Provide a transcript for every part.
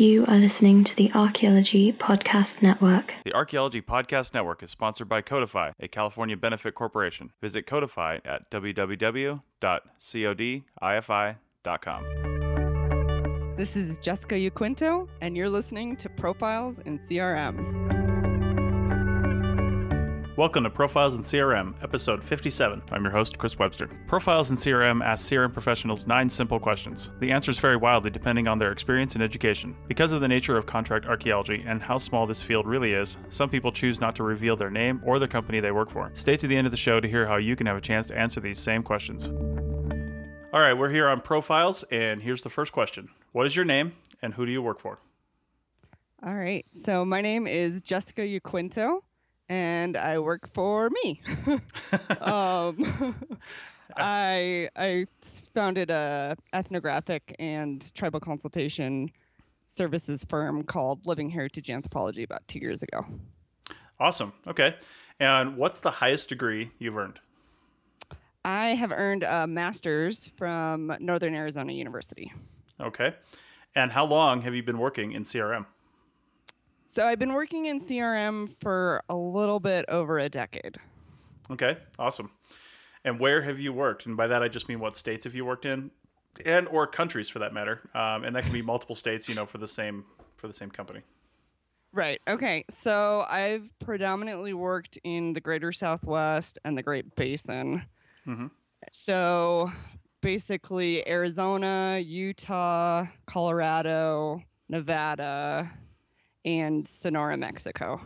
You are listening to the Archaeology Podcast Network. The Archaeology Podcast Network is sponsored by Codifi, a California benefit corporation. Visit Codifi at www.codifi.com. This is Jessica Yaquinto, and you're listening to Profiles in CRM. Welcome to Profiles in CRM, episode 57. I'm your host, Chris Webster. Profiles in CRM asks CRM professionals nine simple questions. The answers vary wildly depending on their experience and education. Because of the nature of contract archaeology and how small this field really is, some people choose not to reveal their name or the company they work for. Stay to the end of the show to hear how you can have a chance to answer these same questions. All right, we're here on Profiles, and here's the first question What is your name, and who do you work for? All right, so my name is Jessica Yaquinto and I work for me. um, I I founded a ethnographic and tribal consultation services firm called Living Heritage Anthropology about two years ago. Awesome. Okay. And what's the highest degree you've earned? I have earned a master's from Northern Arizona University. Okay. And how long have you been working in CRM? So I've been working in CRM for a little bit over a decade. Okay, awesome. And where have you worked? And by that I just mean what states have you worked in, and or countries for that matter. Um, and that can be multiple states, you know, for the same for the same company. Right. Okay. So I've predominantly worked in the Greater Southwest and the Great Basin. Mm-hmm. So basically, Arizona, Utah, Colorado, Nevada, and Sonora, Mexico.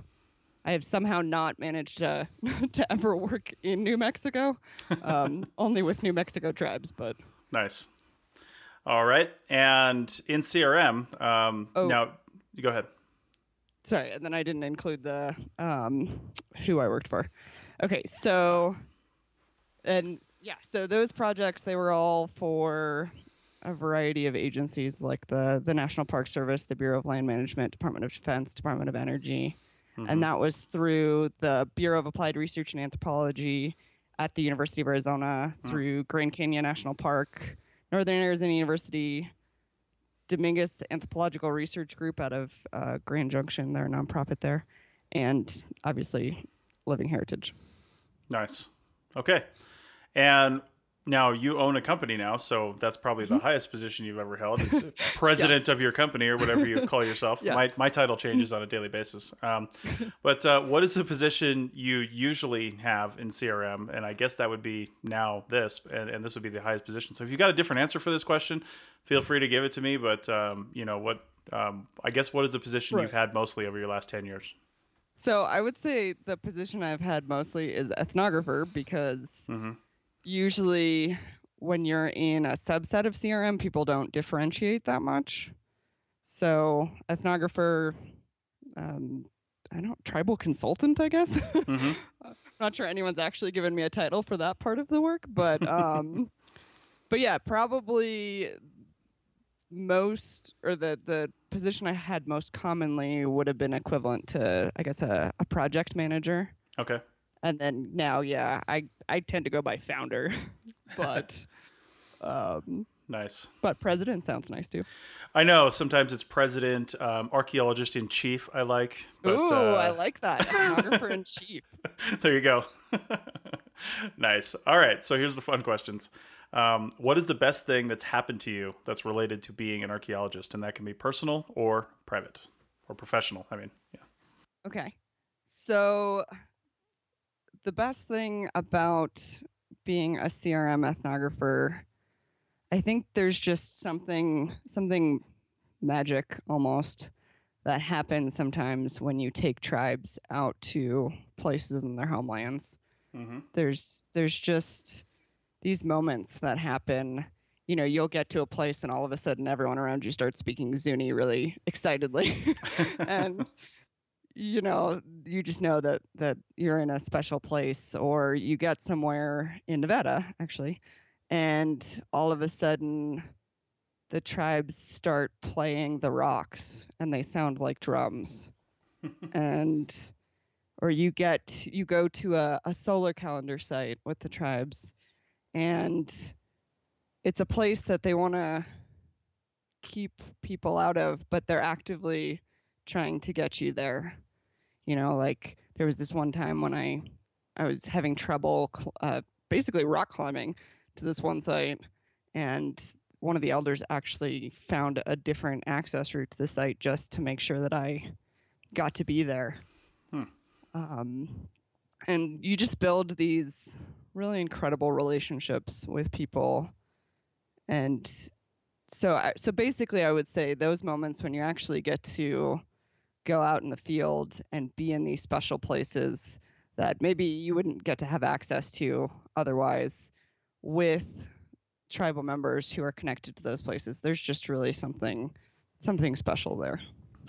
I have somehow not managed to to ever work in New Mexico, um, only with New Mexico tribes. But nice. All right, and in CRM, um, oh, now you go ahead. Sorry, and then I didn't include the um, who I worked for. Okay, so and yeah, so those projects they were all for a variety of agencies like the the National Park Service, the Bureau of Land Management, Department of Defense, Department of Energy, mm-hmm. and that was through the Bureau of Applied Research and Anthropology at the University of Arizona, mm-hmm. through Grand Canyon National Park, Northern Arizona University, Dominguez Anthropological Research Group out of uh, Grand Junction, they're a nonprofit there, and obviously Living Heritage. Nice. Okay. And now you own a company now, so that's probably the mm-hmm. highest position you've ever held is president yes. of your company or whatever you call yourself. yes. My my title changes on a daily basis. Um, but uh, what is the position you usually have in CRM? And I guess that would be now this, and, and this would be the highest position. So if you've got a different answer for this question, feel free to give it to me. But um, you know what? Um, I guess what is the position right. you've had mostly over your last ten years? So I would say the position I've had mostly is ethnographer because. Mm-hmm usually when you're in a subset of CRM, people don't differentiate that much. So ethnographer, um, I don't tribal consultant, I guess. Mm-hmm. not sure anyone's actually given me a title for that part of the work, but um, but yeah, probably most or the the position I had most commonly would have been equivalent to I guess a, a project manager. Okay and then now yeah i i tend to go by founder but um nice. but president sounds nice too. I know sometimes it's president um, archaeologist in chief i like but, Ooh, uh... i like that ethnographer in chief. There you go. Nice. All right so here's the fun questions. Um, what is the best thing that's happened to you that's related to being an archaeologist? And that can be personal or private or professional i mean yeah. Okay. So the best thing about being a CRM ethnographer, I think there's just something something magic almost that happens sometimes when you take tribes out to places in their homelands. Mm-hmm. There's there's just these moments that happen. You know, you'll get to a place and all of a sudden everyone around you starts speaking Zuni really excitedly, and you know, you just know that that you're in a special place, or you get somewhere in Nevada actually, and all of a sudden, the tribes start playing the rocks, and they sound like drums, and or you get you go to a, a solar calendar site with the tribes, and it's a place that they want to keep people out of, but they're actively trying to get you there. You know, like there was this one time when I I was having trouble uh, basically rock climbing to this one site, and one of the elders actually found a different access route to the site just to make sure that I got to be there. Hmm. Um, and you just build these really incredible relationships with people, and so I, so basically, I would say those moments when you actually get to go out in the field and be in these special places that maybe you wouldn't get to have access to otherwise with tribal members who are connected to those places. There's just really something something special there.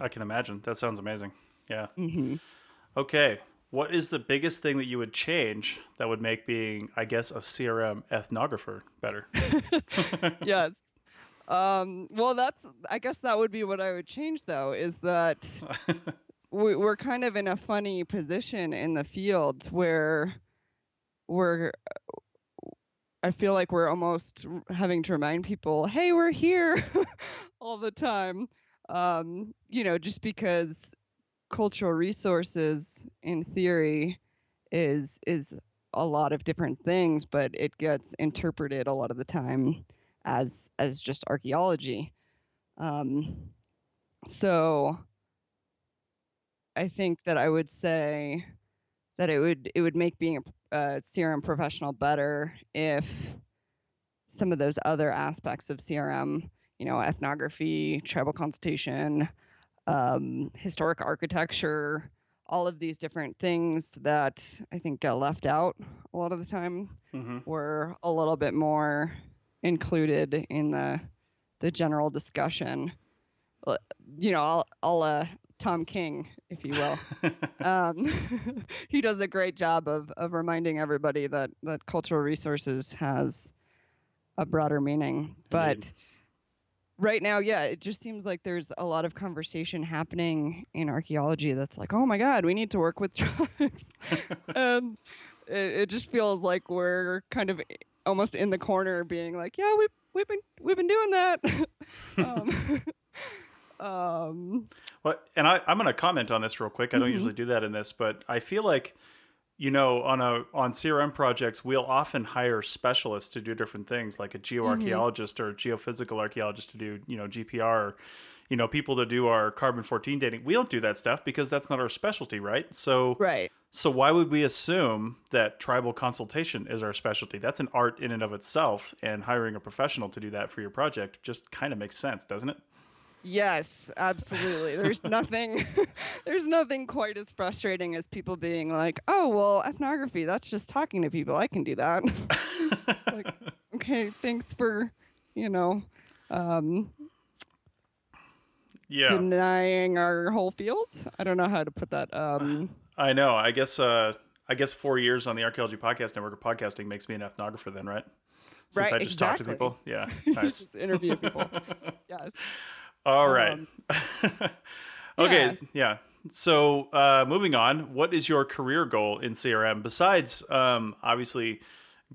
I can imagine. That sounds amazing. Yeah. Mm-hmm. Okay. What is the biggest thing that you would change that would make being, I guess, a CRM ethnographer better? yes. Um, well, that's, I guess that would be what I would change though, is that we, we're kind of in a funny position in the field where we're I feel like we're almost having to remind people, "Hey, we're here," all the time. Um, you know, just because cultural resources, in theory, is is a lot of different things, but it gets interpreted a lot of the time as as just archaeology. Um, so, I think that I would say that it would it would make being a uh, CRM professional better if some of those other aspects of CRM, you know, ethnography, tribal consultation, um, historic architecture, all of these different things that I think get left out a lot of the time mm-hmm. were a little bit more included in the the general discussion. You know, I'll I'll uh, Tom King, if you will. um, he does a great job of, of reminding everybody that, that cultural resources has a broader meaning. But Indeed. right now, yeah, it just seems like there's a lot of conversation happening in archaeology that's like, oh my God, we need to work with tribes. and it, it just feels like we're kind of almost in the corner being like, yeah, we've, we've been, we've been doing that. um, um, well, and I, I'm going to comment on this real quick. I don't mm-hmm. usually do that in this, but I feel like, you know, on a on CRM projects, we'll often hire specialists to do different things, like a geoarchaeologist mm-hmm. or geophysical archaeologist to do, you know, GPR. Or, you know, people to do our carbon 14 dating. We don't do that stuff because that's not our specialty, right? So, right. So why would we assume that tribal consultation is our specialty? That's an art in and of itself, and hiring a professional to do that for your project just kind of makes sense, doesn't it? Yes, absolutely. There's nothing there's nothing quite as frustrating as people being like, "Oh, well, ethnography, that's just talking to people. I can do that." like, okay, thanks for, you know, um yeah. denying our whole field. I don't know how to put that um I know. I guess uh I guess 4 years on the Archaeology Podcast Network of podcasting makes me an ethnographer then, right? Since right, I just exactly. talk to people. Yeah. Nice. interview people. yes. All right. Um, okay. Yeah. yeah. So uh, moving on, what is your career goal in CRM besides um, obviously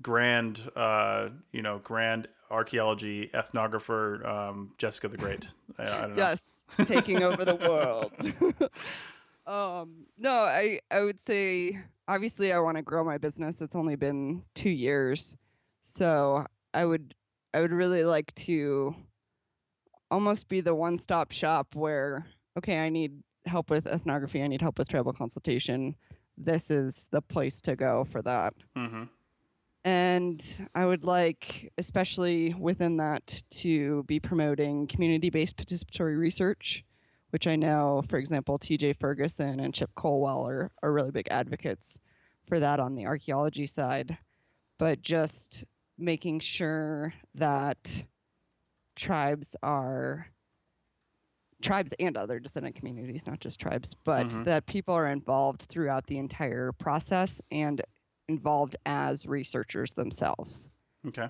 grand, uh, you know, grand archaeology ethnographer um, Jessica the Great? I, I yes, taking over the world. um, no, I I would say obviously I want to grow my business. It's only been two years, so I would I would really like to almost be the one stop shop where, okay, I need help with ethnography, I need help with tribal consultation. This is the place to go for that. Mm-hmm. And I would like, especially within that, to be promoting community based participatory research, which I know, for example, TJ Ferguson and Chip Colwell are, are really big advocates for that on the archaeology side. But just making sure that tribes are tribes and other descendant communities, not just tribes, but mm-hmm. that people are involved throughout the entire process and involved as researchers themselves. Okay.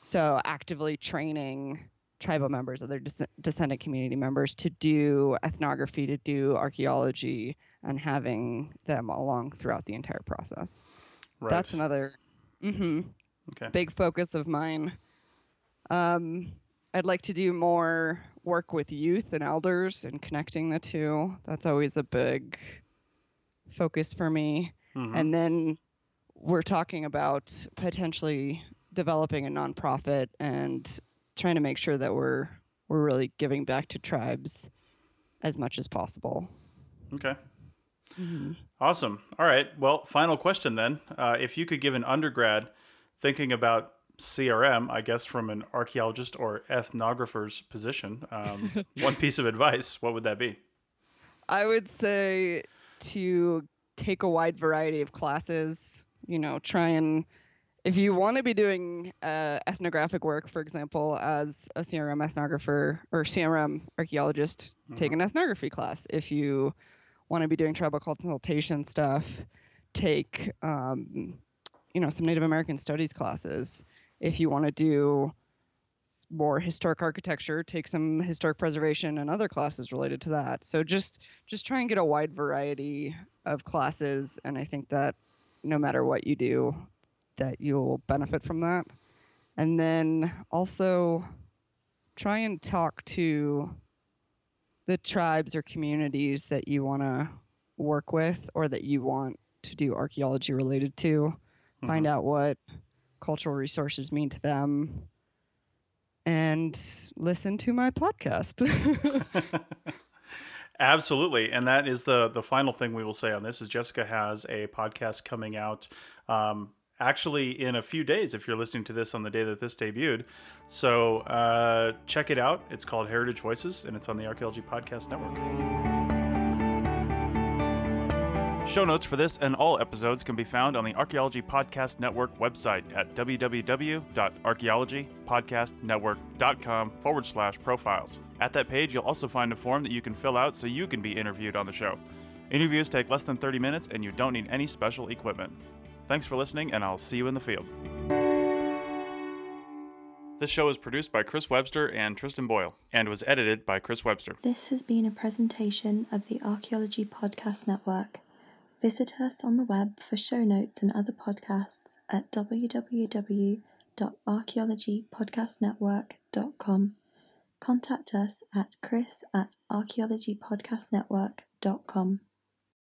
So actively training tribal members, other des- descendant community members to do ethnography, to do archaeology, and having them along throughout the entire process. Right. That's another mm-hmm, okay. big focus of mine. Um, I'd like to do more work with youth and elders and connecting the two. That's always a big focus for me. Mm-hmm. And then we're talking about potentially developing a nonprofit and trying to make sure that we're we're really giving back to tribes as much as possible. Okay. Mm-hmm. Awesome. All right. Well, final question then. Uh, if you could give an undergrad thinking about CRM, I guess from an archaeologist or ethnographer's position, um, one piece of advice, what would that be? I would say to take a wide variety of classes. You know, try and if you want to be doing uh, ethnographic work, for example, as a CRM ethnographer or CRM archaeologist, mm-hmm. take an ethnography class. If you want to be doing tribal consultation stuff, take um, you know some Native American studies classes. If you want to do more historic architecture, take some historic preservation and other classes related to that. So just just try and get a wide variety of classes, and I think that no matter what you do, that you'll benefit from that. And then also try and talk to the tribes or communities that you want to work with or that you want to do archaeology related to. Mm-hmm. Find out what cultural resources mean to them and listen to my podcast. Absolutely, and that is the the final thing we will say on this. Is Jessica has a podcast coming out. Um, actually, in a few days, if you're listening to this on the day that this debuted. So uh, check it out. It's called Heritage Voices, and it's on the Archaeology Podcast Network. Show notes for this and all episodes can be found on the Archaeology Podcast Network website at www.archaeologypodcastnetwork.com forward slash profiles. At that page, you'll also find a form that you can fill out so you can be interviewed on the show. Interviews take less than 30 minutes and you don't need any special equipment. Thanks for listening, and I'll see you in the field. This show is produced by Chris Webster and Tristan Boyle and was edited by Chris Webster. This has been a presentation of the Archaeology Podcast Network. Visit us on the web for show notes and other podcasts at www.archaeologypodcastnetwork.com. Contact us at chris at archaeologypodcastnetwork.com.